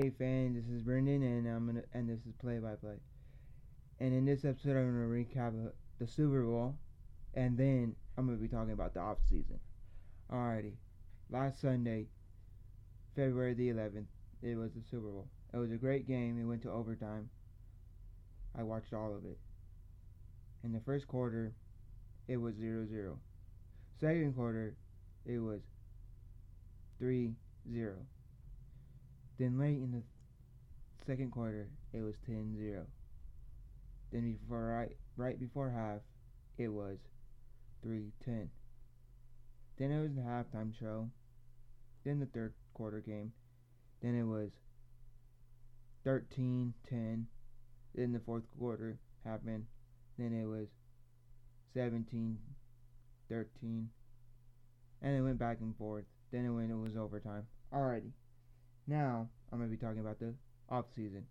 Hey fans, this is Brendan, and I'm gonna and this is play by play. And in this episode, I'm gonna recap the Super Bowl, and then I'm gonna be talking about the off season. Alrighty, last Sunday, February the 11th, it was the Super Bowl. It was a great game. It went to overtime. I watched all of it. In the first quarter, it was 0-0. Second quarter, it was 3-0. Then late in the second quarter, it was 10-0. Then before right right before half, it was 3-10. Then it was the halftime show. Then the third quarter game. Then it was 13-10. Then the fourth quarter happened. Then it was 17 13 and it went back and forth. Then it went it was overtime. Alrighty. Now, I'm going to be talking about the off season.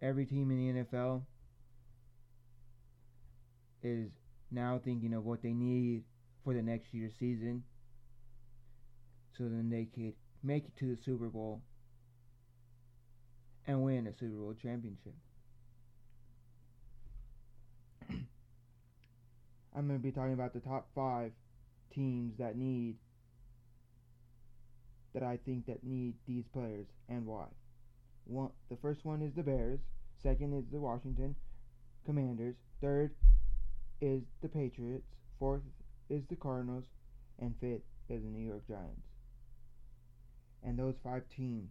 Every team in the NFL is now thinking of what they need for the next year's season so then they could make it to the Super Bowl and win a Super Bowl championship. I'm going to be talking about the top five teams that need that I think that need these players and why. One, the first one is the Bears. Second is the Washington Commanders. Third is the Patriots. Fourth is the Cardinals, and fifth is the New York Giants. And those five teams,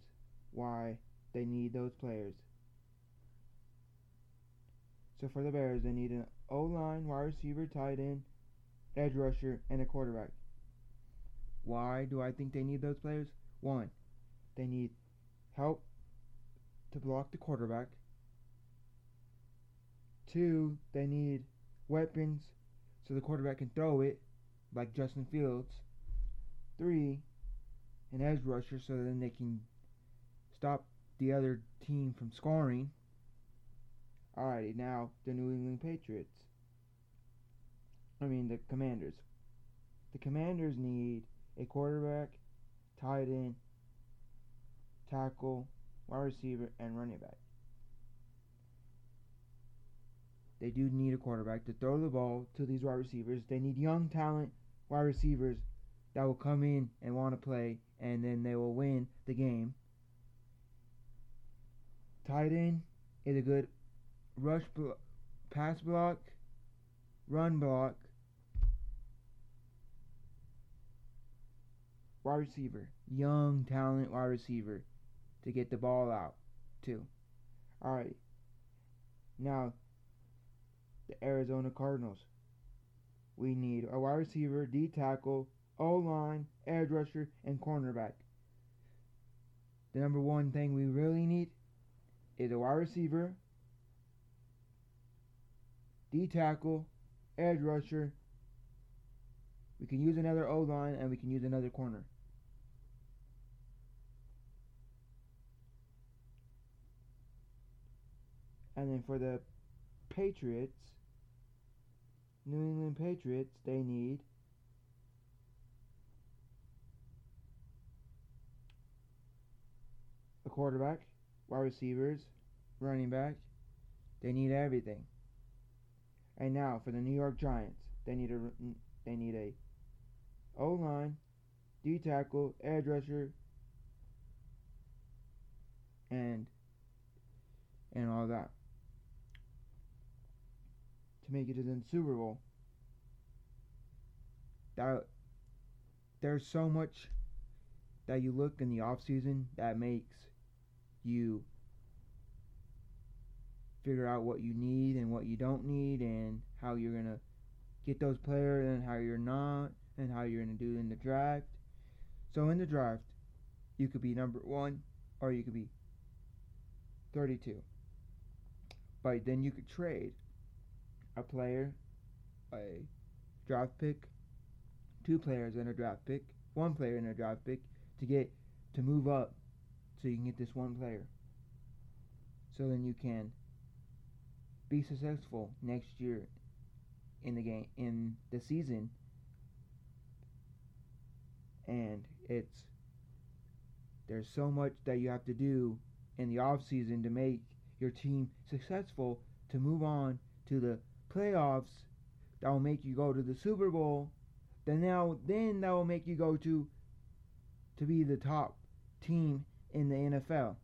why they need those players. So for the Bears, they need an O line, wide receiver, tight end, edge rusher, and a quarterback. Why do I think they need those players? One, they need help to block the quarterback. Two, they need weapons so the quarterback can throw it, like Justin Fields. Three, an edge rusher so then they can stop the other team from scoring. Alrighty, now the New England Patriots. I mean the Commanders. The Commanders need a quarterback, tight end, tackle, wide receiver, and running back. They do need a quarterback to throw the ball to these wide receivers. They need young talent wide receivers that will come in and want to play, and then they will win the game. Tight end is a good rush pass block, run block, wide receiver, young talent wide receiver to get the ball out too. All right. Now, the Arizona Cardinals. We need a wide receiver, D tackle, O line, edge rusher, and cornerback. The number one thing we really need is a wide receiver, D tackle, edge rusher. We can use another O line and we can use another corner. And then for the Patriots, New England Patriots, they need a quarterback, wide receivers, running back. They need everything. And now for the New York Giants, they need a they need a O line, D tackle, edge rusher, and and all that to make it to the Super Bowl. That there's so much that you look in the off season that makes you figure out what you need and what you don't need and how you're gonna get those players and how you're not and how you're gonna do in the draft. So in the draft, you could be number one or you could be 32. But then you could trade a player, a draft pick, two players and a draft pick, one player and a draft pick to get to move up so you can get this one player. So then you can be successful next year in the game in the season and it's there's so much that you have to do in the off season to make your team successful to move on to the playoffs that will make you go to the Super Bowl, then now then that will make you go to to be the top team in the NFL.